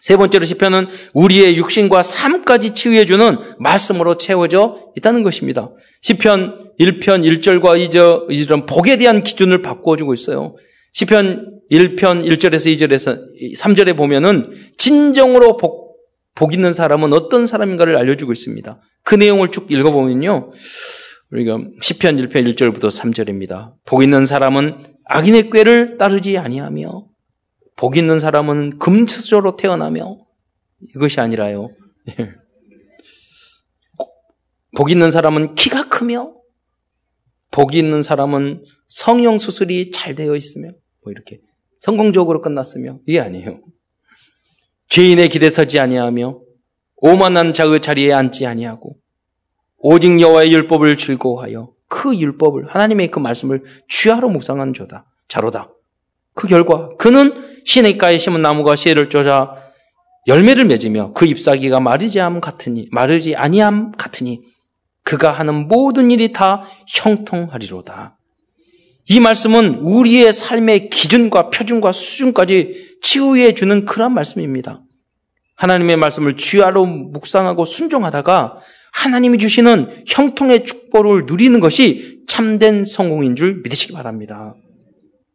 세 번째로 시편은 우리의 육신과 삶까지 치유해 주는 말씀으로 채워져 있다는 것입니다. 시편 1편 1절과 2절, 2절은 복에 대한 기준을 바꿔 주고 있어요. 시편 1편 1절에서 2절에서 3절에 보면은 진정으로 복, 복 있는 사람은 어떤 사람인가를 알려주고 있습니다. 그 내용을 쭉 읽어보면요. 우리가 시편 1편 1절부터 3절입니다. 복 있는 사람은 악인의 꾀를 따르지 아니하며 복 있는 사람은 금수저로 태어나며 이것이 아니라요. 복 있는 사람은 키가 크며 복이 있는 사람은 성형 수술이 잘 되어 있으며 뭐 이렇게 성공적으로 끝났으며 이게 아니에요. 죄인의 기대 서지 아니하며 오만한 자의 자리에 앉지 아니하고 오직 여호와의 율법을 즐거워하여 그 율법을 하나님의 그 말씀을 취하로 묵상하는 조다 자로다. 그 결과 그는 시내가에 심은 나무가 씨를 쫓아 열매를 맺으며 그 잎사귀가 마르지 암 같으니 마르지 아니함 같으니 그가 하는 모든 일이 다 형통하리로다. 이 말씀은 우리의 삶의 기준과 표준과 수준까지 치유해 주는 그런 말씀입니다. 하나님의 말씀을 쥐하로 묵상하고 순종하다가 하나님이 주시는 형통의 축복을 누리는 것이 참된 성공인 줄 믿으시기 바랍니다.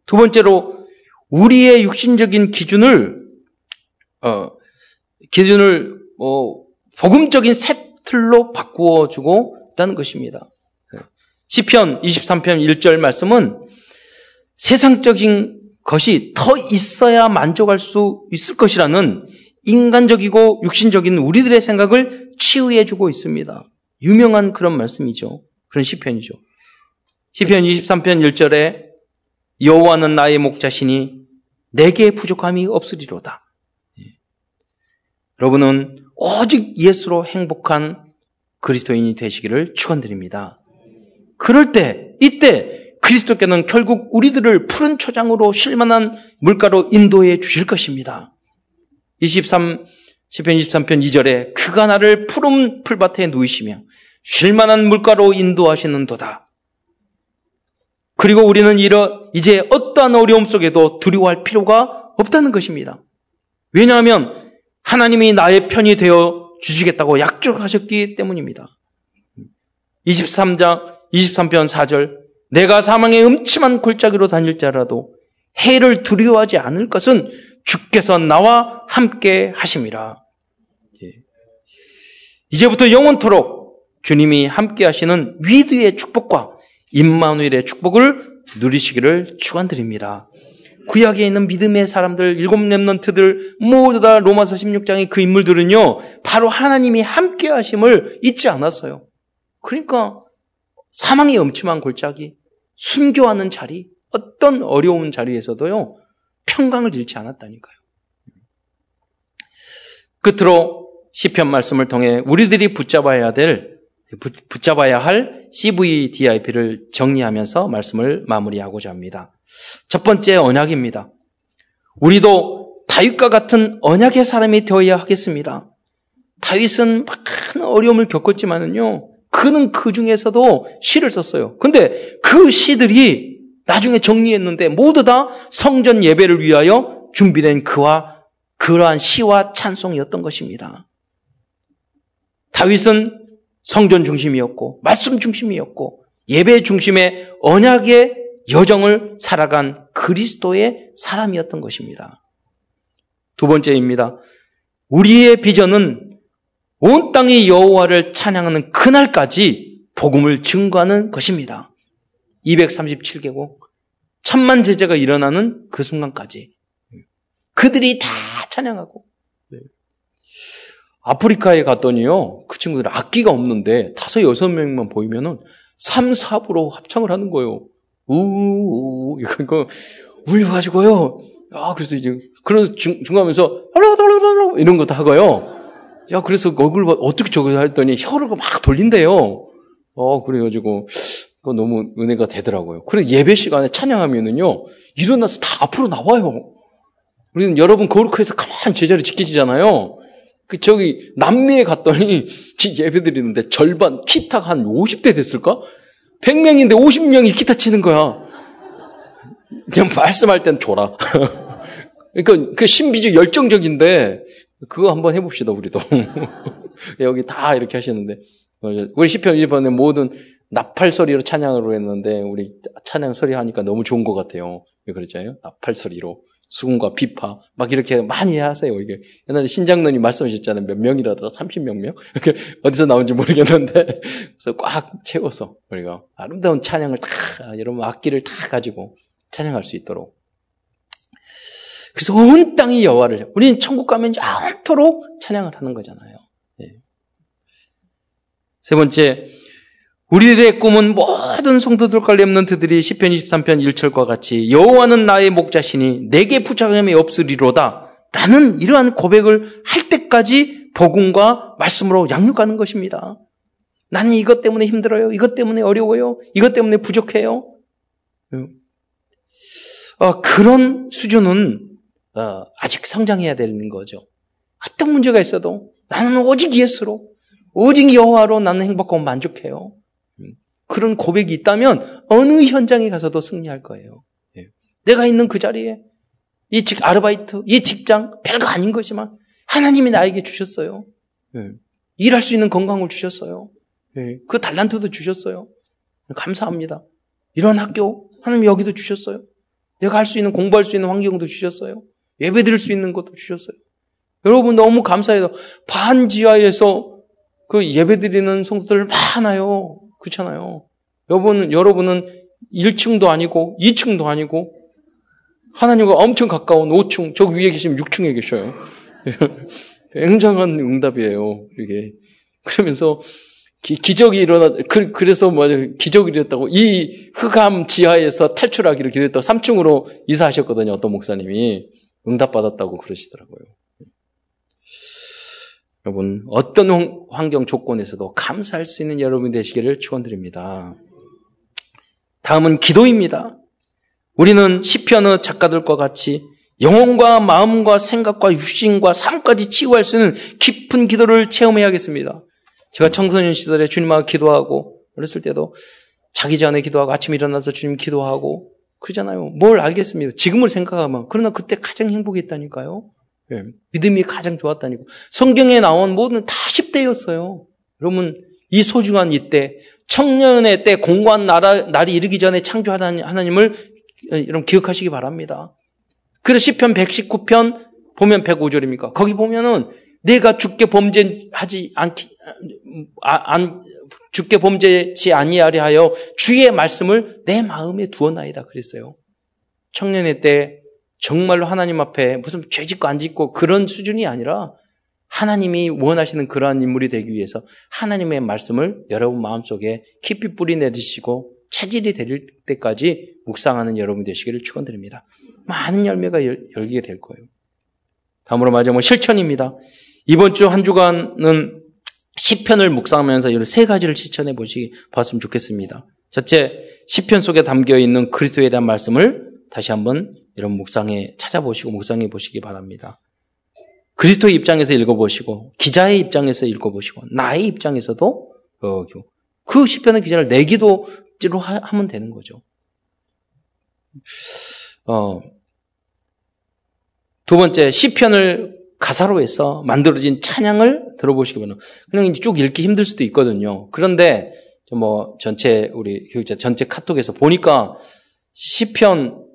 두 번째로 우리의 육신적인 기준을 어, 기준을 어, 복음적인 새 틀로 바꾸어 주고 있다는 것입니다. 시편 23편 1절 말씀은 세상적인 것이 더 있어야 만족할 수 있을 것이라는 인간적이고 육신적인 우리들의 생각을 치유해 주고 있습니다. 유명한 그런 말씀이죠. 그런 시편이죠. 시편 23편 1절에 여호와는 나의 목자시니 내게 부족함이 없으리로다. 예. 여러분은 오직 예수로 행복한 그리스도인이 되시기를 축원드립니다. 그럴 때 이때 그리스도께는 결국 우리들을 푸른 초장으로 쉴만한 물가로 인도해 주실 것입니다. 23 10편 23편 2절에 그가 나를 푸른 풀밭에 누이시며 쉴만한 물가로 인도하시는 도다. 그리고 우리는 이러 이제 어떠한 어려움 속에도 두려워할 필요가 없다는 것입니다. 왜냐하면 하나님이 나의 편이 되어 주시겠다고 약속하셨기 때문입니다. 23장 23편 4절 내가 사망의 음침한 골짜기로 다닐자라도 해를 두려워하지 않을 것은 주께서 나와 함께 하심이라. 예. 이제부터 영원토록 주님이 함께 하시는 위드의 축복과 임마누엘의 축복을 누리시기를 축원드립니다. 구약에 있는 믿음의 사람들, 일곱 렘넌트들 모두 다 로마서 16장의 그 인물들은요, 바로 하나님이 함께 하심을 잊지 않았어요. 그러니까 사망의 엄침한 골짜기, 순교하는 자리, 어떤 어려운 자리에서도요, 평강을 잃지 않았다니까요. 끝으로 시편 말씀을 통해 우리들이 붙잡아야 될 붙잡아야 할 CVDIP를 정리하면서 말씀을 마무리하고자 합니다. 첫 번째 언약입니다. 우리도 다윗과 같은 언약의 사람이 되어야 하겠습니다. 다윗은 많은 어려움을 겪었지만은요, 그는 그 중에서도 시를 썼어요. 근데 그 시들이 나중에 정리했는데 모두 다 성전 예배를 위하여 준비된 그와 그러한 시와 찬송이었던 것입니다. 다윗은 성전 중심이었고, 말씀 중심이었고, 예배 중심의 언약의 여정을 살아간 그리스도의 사람이었던 것입니다. 두 번째입니다. 우리의 비전은 온 땅이 여호와를 찬양하는 그날까지 복음을 증거하는 것입니다. 237개국 천만 제자가 일어나는 그 순간까지 그들이 다 찬양하고 네. 아프리카에 갔더니요 그 친구들 악기가 없는데 다섯 여섯 명만 보이면은 3, 4부로 합창을 하는 거예요. 우우 이거 울려 가지고요. 아 그래서 이제 그래서 중, 중하면서 이런 거 다 하고요. 야 그래서 얼굴 어떻게 저거 했더니 혀를 막 돌린대요. 어 그래가지고 그거 너무 은혜가 되더라고요. 그래 예배 시간에 찬양하면은요 일어나서 다 앞으로 나와요. 우리는 여러분 거룩해서 가만 제자리 지키지잖아요. 그 저기 남미에 갔더니 [LAUGHS] 예배 드리는데 절반 키타가 한 50대 됐을까? 100명인데 50명이 기타 치는 거야. 그냥 말씀할 땐 줘라. [LAUGHS] 그러니까 그 신비적 열정적인데 그거 한번 해봅시다 우리도. [LAUGHS] 여기 다 이렇게 하시는데 우리 시편 1번에 모든 나팔 소리로 찬양으로 했는데 우리 찬양 소리 하니까 너무 좋은 것 같아요. 왜 그랬잖아요? 나팔 소리로. 수군과 비파 막 이렇게 많이 하세요. 이게 옛날에 신장로님 말씀하셨잖아요. 몇 명이라더라 30명 명 [LAUGHS] 어디서 나온지 모르겠는데 [LAUGHS] 그래서 꽉 채워서 우리가 아름다운 찬양을 다 여러분 악기를 다 가지고 찬양할 수 있도록 그래서 온 땅이 여호와를 우리는 천국 가면 영토록 찬양을 하는 거잖아요. 네. 세 번째 우리들의 꿈은 모든 성도들과 렘넌트들이 10편 23편 1절과 같이 여호와는 나의 목자시니 내게 부자감이 없으리로다 라는 이러한 고백을 할 때까지 복음과 말씀으로 양육하는 것입니다. 나는 이것 때문에 힘들어요. 이것 때문에 어려워요. 이것 때문에 부족해요. 어, 그런 수준은 어, 아직 성장해야 되는 거죠. 어떤 문제가 있어도 나는 오직 예수로, 오직 여호와로 나는 행복하고 만족해요. 그런 고백이 있다면 어느 현장에 가서도 승리할 거예요. 예. 내가 있는 그 자리에 이 직, 아르바이트, 이 직장 별거 아닌 것이지만 하나님이 나에게 주셨어요. 예. 일할 수 있는 건강을 주셨어요. 예. 그 달란트도 주셨어요. 감사합니다. 이런 학교 하나님 여기도 주셨어요. 내가 할 수 있는 공부할 수 있는 환경도 주셨어요. 예배 드릴 수 있는 것도 주셨어요. 여러분 너무 감사해요. 반지하에서 그 예배 드리는 성도들 많아요. 그렇잖아요. 여러분, 여러분은 1층도 아니고 2층도 아니고 하나님과 엄청 가까운 5층, 저 위에 계시면 6층에 계셔요. [LAUGHS] 굉장한 응답이에요. 이게. 그러면서 기, 적이 일어나, 그, 래서 뭐, 기적이 일어났다고, 이 흑암 지하에서 탈출하기를 기도했다고 3층으로 이사하셨거든요, 어떤 목사님이. 응답받았다고 그러시더라고요. 여러분, 어떤 환경 조건에서도 감사할 수 있는 여러분 되시기를 축원드립니다. 다음은 기도입니다. 우리는 시편의 작가들과 같이 영혼과 마음과 생각과 육신과 삶까지 치유할 수 있는 깊은 기도를 체험해야겠습니다. 제가 청소년 시절에 주님 앞에 기도하고 어렸을 때도 자기 전에 기도하고 아침 일어나서 주님 기도하고 그러잖아요. 뭘 알겠습니다. 지금을 생각하면 그러나 그때 가장 행복했다니까요. 예, 믿음이 가장 좋았다니까. 성경에 나온 모든 다 10대였어요. 여러분, 이 소중한 이때, 청년의 때, 공고한 나라, 날이 이르기 전에 창조하는 하나님을 여러분 기억하시기 바랍니다. 그래서 10편 119편 보면 105절입니까? 거기 보면은 내가 죽게 범죄하지 않기, 아, 안, 죽게 범죄치 아니하려 하여 주의 말씀을 내 마음에 두어나이다 그랬어요. 청년의 때 정말로 하나님 앞에 무슨 죄 짓고 안 짓고 그런 수준이 아니라 하나님이 원하시는 그러한 인물이 되기 위해서 하나님의 말씀을 여러분 마음속에 깊이 뿌리 내리시고 체질이 될 때까지 묵상하는 여러분 되시기를 축원드립니다. 많은 열매가 열, 열리게 될 거예요. 다음으로 마지막 실천입니다. 이번 주 한 주간은 시편을 묵상하면서 이런 세 가지를 실천해 보시 봤으면 좋겠습니다. 첫째, 시편 속에 담겨 있는 그리스도에 대한 말씀을 다시 한번 이런 묵상에 찾아보시고 묵상해 보시기 바랍니다. 그리스도의 입장에서 읽어보시고 기자의 입장에서 읽어보시고 나의 입장에서도 어, 그 시편의 기자를 내 기도 로 하면 되는 거죠. 어, 두 번째 시편을 가사로 해서 만들어진 찬양을 들어보시기 바랍니다. 그냥 이제 쭉 읽기 힘들 수도 있거든요. 그런데 뭐 전체 우리 교육자 전체 카톡에서 보니까 시편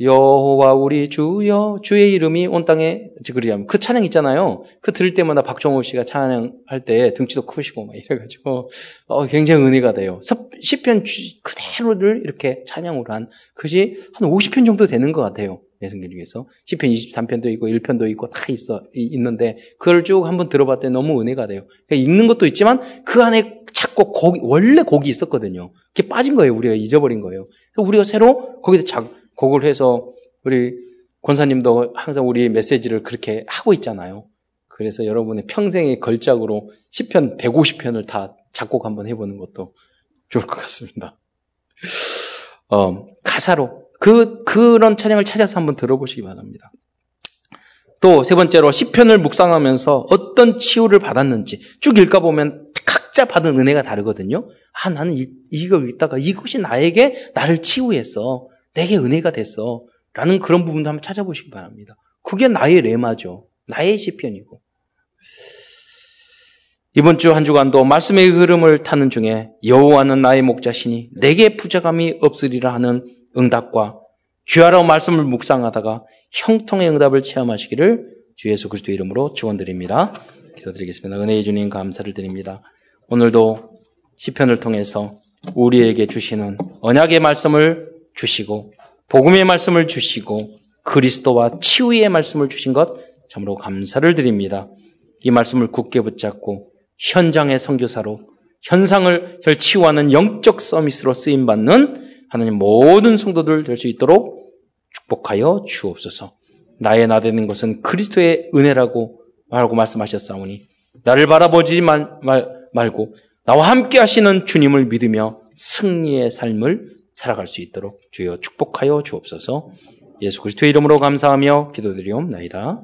여호와 우리 주여 주의 이름이 온 땅에 그러냐면 그 찬양 있잖아요. 그 들을 때마다 박종호 씨가 찬양할 때 등치도 크시고 막 이래가지고 어, 굉장히 은혜가 돼요. 시편 그대로를 이렇게 찬양으로 한 그것이 한 50편 정도 되는 것 같아요. 예성길 중에서 시편 23편도 있고 1편도 있고 다 있어 있는데 그걸 쭉 한번 들어봤더니 너무 은혜가 돼요. 그러니까 읽는 것도 있지만 그 안에 자꾸 곡 원래 곡이 있었거든요. 그게 빠진 거예요. 우리가 잊어버린 거예요. 우리가 새로 거기서 작 곡을 해서 우리 권사님도 항상 우리 메시지를 그렇게 하고 있잖아요. 그래서 여러분의 평생의 걸작으로 10편, 150편을 다 작곡 한번 해보는 것도 좋을 것 같습니다. 어, 가사로 그 그런 찬양을 찾아서 한번 들어보시기 바랍니다. 또 세 번째로 10편을 묵상하면서 어떤 치유를 받았는지 쭉 읽어 보면 각자 받은 은혜가 다르거든요. 아 나는 이, 이걸 읽다가 이것이 나에게 나를 치유했어. 내게 은혜가 됐어. 라는 그런 부분도 한번 찾아보시기 바랍니다. 그게 나의 레마죠. 나의 시편이고. 이번 주 한 주간도 말씀의 흐름을 타는 중에 여호와는 나의 목자시니 내게 부자감이 없으리라 하는 응답과 주하러 말씀을 묵상하다가 형통의 응답을 체험하시기를 주 예수 그리스도 이름으로 축원드립니다. 기도드리겠습니다. 은혜의 주님 감사를 드립니다. 오늘도 시편을 통해서 우리에게 주시는 언약의 말씀을 주시고 복음의 말씀을 주시고 그리스도와 치유의 말씀을 주신 것 참으로 감사를 드립니다. 이 말씀을 굳게 붙잡고 현장의 선교사로 현상을 치유하는 영적 서비스로 쓰임 받는 하나님 모든 성도들 될 수 있도록 축복하여 주옵소서. 나의 나 되는 것은 그리스도의 은혜라고 말하고 말씀하셨사오니 나를 바라보지 말, 말, 말고 나와 함께 하시는 주님을 믿으며 승리의 삶을 살아갈 수 있도록 주여 축복하여 주옵소서. 예수 그리스도의 이름으로 감사하며 기도드리옵나이다.